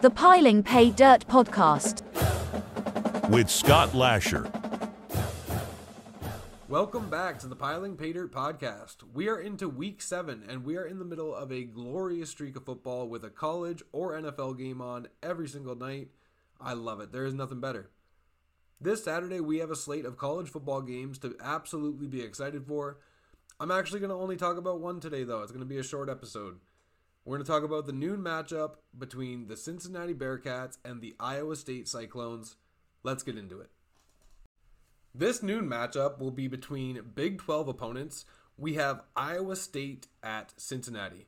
The Piling Pay Dirt Podcast. with Scott Lasher. Welcome back to the Piling Pay Dirt podcast. We are into week seven, and we are in the middle of a glorious streak of football with a college or NFL game on every single night. I love it. There is nothing better. This Saturday, we have a slate of college football games to absolutely be excited for. I'm actually going to only talk about one today, though. It's going to be a short episode. We're going to talk about the noon matchup between the Cincinnati Bearcats and the Iowa State Cyclones. Let's get into it. This noon matchup will be between Big 12 opponents. We have Iowa State at Cincinnati.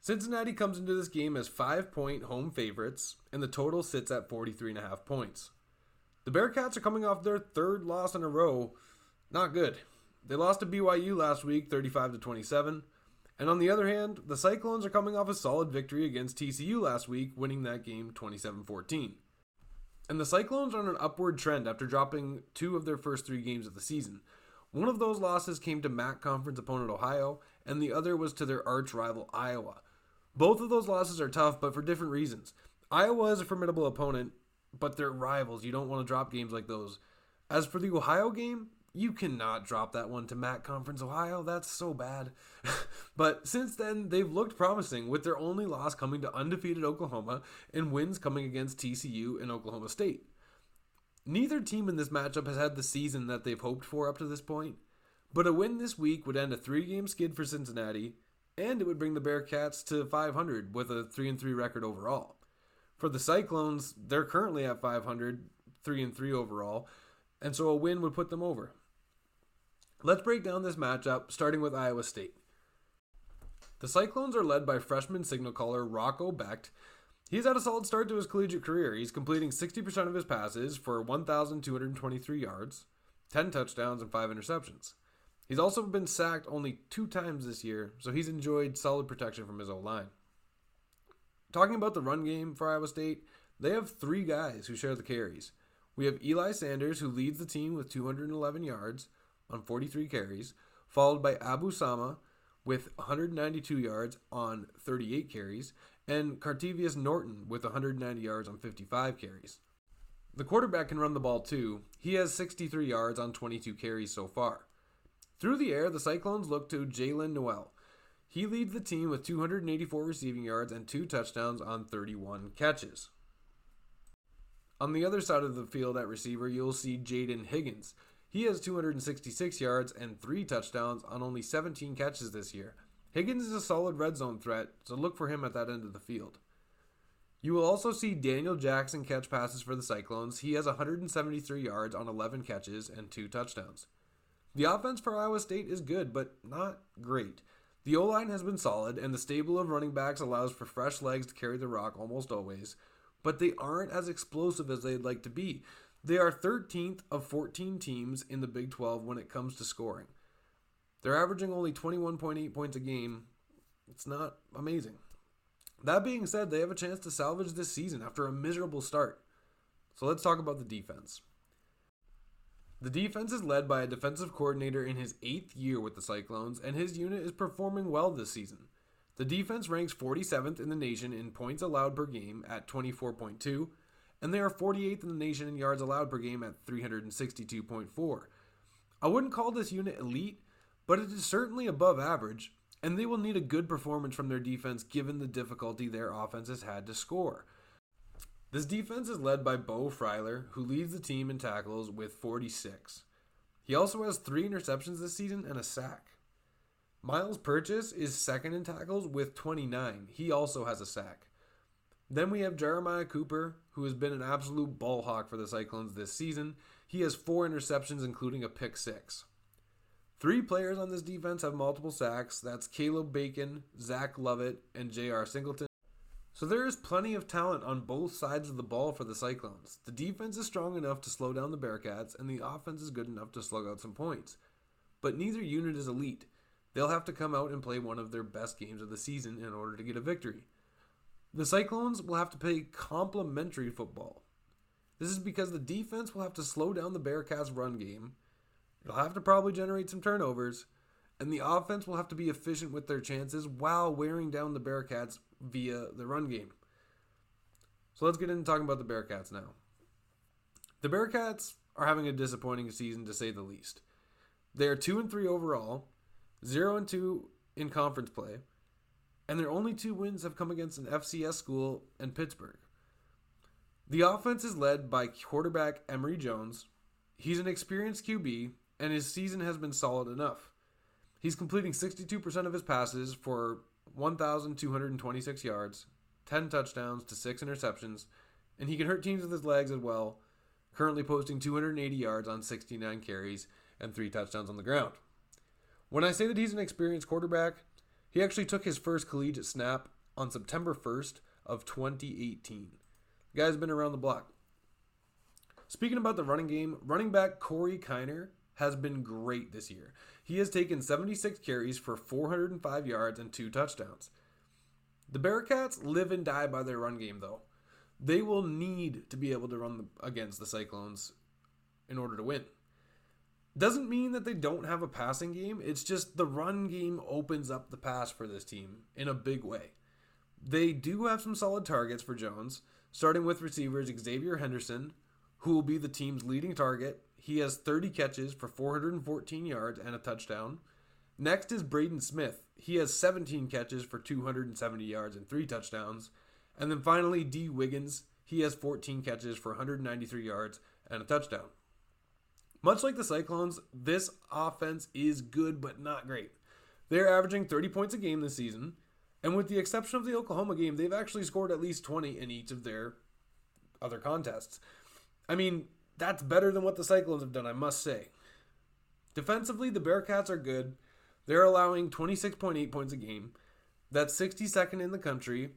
Cincinnati comes into this game as five point home favorites, and the total sits at 43.5 points. The Bearcats are coming off their third loss in a row. Not good. They lost to BYU last week, 35 to 27. And on the other hand, the Cyclones are coming off a solid victory against TCU last week, winning that game 27 14. And the Cyclones are on an upward trend after dropping two of their first three games of the season. One of those losses came to MAC conference opponent Ohio, and the other was to their arch rival Iowa. Both of those losses are tough, but for different reasons. Iowa is a formidable opponent, but they're rivals. You don't want to drop games like those. As for the Ohio game, you cannot drop that one to MAC Conference Ohio. That's so bad. but since then, they've looked promising with their only loss coming to undefeated Oklahoma and wins coming against TCU and Oklahoma State. Neither team in this matchup has had the season that they've hoped for up to this point, but a win this week would end a three game skid for Cincinnati, and it would bring the Bearcats to 500 with a 3 3 record overall. For the Cyclones, they're currently at 500, 3 3 overall, and so a win would put them over. Let's break down this matchup, starting with Iowa State. The Cyclones are led by freshman signal caller Rocco Becht. He's had a solid start to his collegiate career. He's completing 60% of his passes for 1,223 yards, 10 touchdowns, and 5 interceptions. He's also been sacked only two times this year, so he's enjoyed solid protection from his O line. Talking about the run game for Iowa State, they have three guys who share the carries. We have Eli Sanders, who leads the team with 211 yards on 43 carries, followed by Abu Sama with 192 yards on 38 carries, and Cartevious Norton with 190 yards on 55 carries. The quarterback can run the ball too. He has 63 yards on 22 carries so far. Through the air, the Cyclones look to Jaylin Noel. He leads the team with 284 receiving yards and two touchdowns on 31 catches. On the other side of the field at receiver, you'll see Jayden Higgins. He has 266 yards and three touchdowns on only 17 catches this year. Higgins is a solid red zone threat, so look for him at that end of the field. You will also see Daniel Jackson catch passes for the Cyclones. He has 173 yards on 11 catches and two touchdowns. The offense for Iowa State is good, but not great. The O line has been solid, and the stable of running backs allows for fresh legs to carry the rock almost always, but they aren't as explosive as they'd like to be. They are 13th of 14 teams in the Big 12 when it comes to scoring. They're averaging only 21.8 points a game. It's not amazing. That being said, they have a chance to salvage this season after a miserable start. So let's talk about the defense. The defense is led by a defensive coordinator in his eighth year with the Cyclones, and his unit is performing well this season. The defense ranks 47th in the nation in points allowed per game at 24.2, and they are 48th in the nation in yards allowed per game at 362.4. I wouldn't call this unit elite, but it is certainly above average, and they will need a good performance from their defense given the difficulty their offense has had to score. This defense is led by Beau Freyler, who leads the team in tackles with 46. He also has three interceptions this season and a sack. Myles Purchase is second in tackles with 29. He also has a sack. Then we have Jeremiah Cooper, who has been an absolute ball hawk for the Cyclones this season. He has four interceptions, including a pick six. Three players on this defense have multiple sacks. That's Caleb Bacon, Zach Lovett, and J.R. Singleton. So there is plenty of talent on both sides of the ball for the Cyclones. The defense is strong enough to slow down the Bearcats, and the offense is good enough to slug out some points. But neither unit is elite. They'll have to come out and play one of their best games of the season in order to get a victory. The Cyclones will have to play complementary football. This is because the defense will have to slow down the Bearcats' run game. It'll have to probably generate some turnovers, and the offense will have to be efficient with their chances while wearing down the Bearcats via the run game. So let's get into talking about the Bearcats now. The Bearcats are having a disappointing season to say the least. They are 2 and 3 overall, 0 and 2 in conference play, and their only two wins have come against an FCS school and Pittsburgh. The offense is led by quarterback Emory Jones. He's an experienced QB, and his season has been solid enough. He's completing 62% of his passes for 1,226 yards, 10 touchdowns to 6 interceptions, and he can hurt teams with his legs as well, currently posting 280 yards on 69 carries and 3 touchdowns on the ground. When I say that he's an experienced quarterback, he actually took his first collegiate snap on September 1st of 2018. The guy's been around the block. Speaking about the running game, running back Corey Kiner has been great this year. He has taken 76 carries for 405 yards and two touchdowns. The Bearcats live and die by their run game, though. They will need to be able to run against the Cyclones in order to win. Doesn't mean that they don't have a passing game. It's just the run game opens up the pass for this team in a big way. They do have some solid targets for Jones, starting with receivers Xzavier Henderson, who will be the team's leading target. He has 30 catches for 414 yards and a touchdown. Next is Braden Smith. He has 17 catches for 270 yards and three touchdowns. And then finally, Dee Wiggins. He has 14 catches for 193 yards and a touchdown. Much like the Cyclones, this offense is good but not great. They're averaging 30 points a game this season, and with the exception of the Oklahoma game, they've actually scored at least 20 in each of their other contests. I mean, that's better than what the Cyclones have done, I must say. Defensively, the Bearcats are good. They're allowing 26.8 points a game. That's 62nd in the country,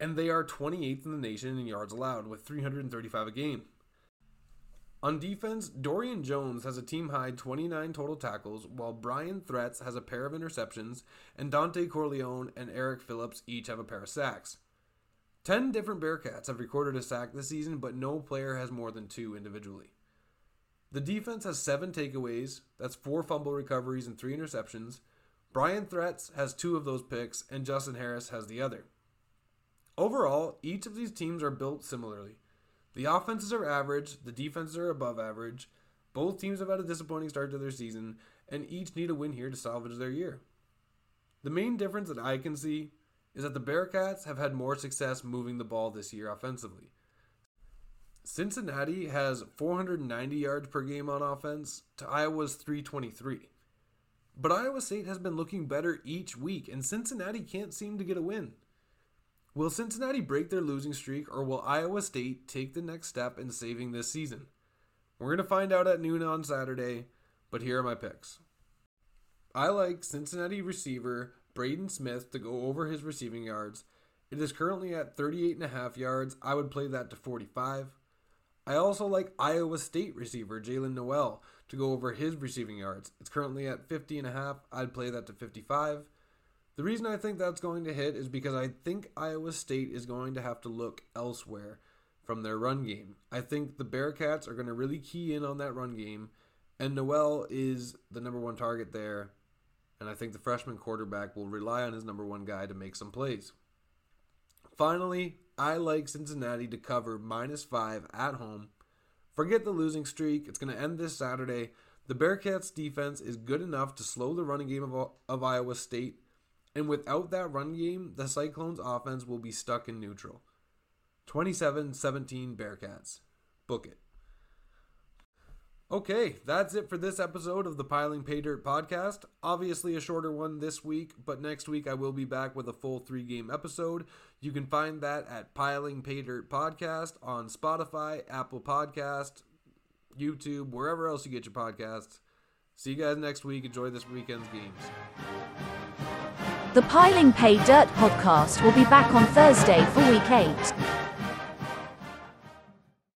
and they are 28th in the nation in yards allowed with 335 a game. On defense, Dorian Jones has a team high 29 total tackles, while Bryon Threats has a pair of interceptions, and Dontay Corleone and Eric Phillips each have a pair of sacks. Ten different Bearcats have recorded a sack this season, but no player has more than two individually. The defense has seven takeaways, that's four fumble recoveries and three interceptions. Bryon Threats has two of those picks, and Justin Harris has the other. Overall, each of these teams are built similarly. The offenses are average, the defenses are above average. Both teams have had a disappointing start to their season, and each need a win here to salvage their year. The main difference that I can see is that the Bearcats have had more success moving the ball this year offensively. Cincinnati has 490 yards per game on offense to Iowa's 323. But Iowa State has been looking better each week, and Cincinnati can't seem to get a win. Will Cincinnati break their losing streak, or will Iowa State take the next step in saving this season? We're going to find out at noon on Saturday, but here are my picks. I like Cincinnati receiver Braden Smith to go over his receiving yards. It is currently at 38.5 yards. I would play that to 45. I also like Iowa State receiver Jaylin Noel to go over his receiving yards. It's currently at 50.5. I'd play that to 55. The reason I think that's going to hit is because I think Iowa State is going to have to look elsewhere from their run game. I think the Bearcats are going to really key in on that run game, and Noel is the number one target there. And I think the freshman quarterback will rely on his number one guy to make some plays. Finally, I like Cincinnati to cover minus five at home. Forget the losing streak, it's going to end this Saturday. The Bearcats defense is good enough to slow the running game of, of Iowa State and without that run game, the Cyclones offense will be stuck in neutral. 27 17 Bearcats. Book it. Okay, that's it for this episode of the Piling Pay Dirt podcast. Obviously, a shorter one this week, but next week I will be back with a full three game episode. You can find that at Piling Pay Dirt podcast on Spotify, Apple Podcast, YouTube, wherever else you get your podcasts. See you guys next week. Enjoy this weekend's games. The Piling Pay Dirt podcast will be back on Thursday for week 8.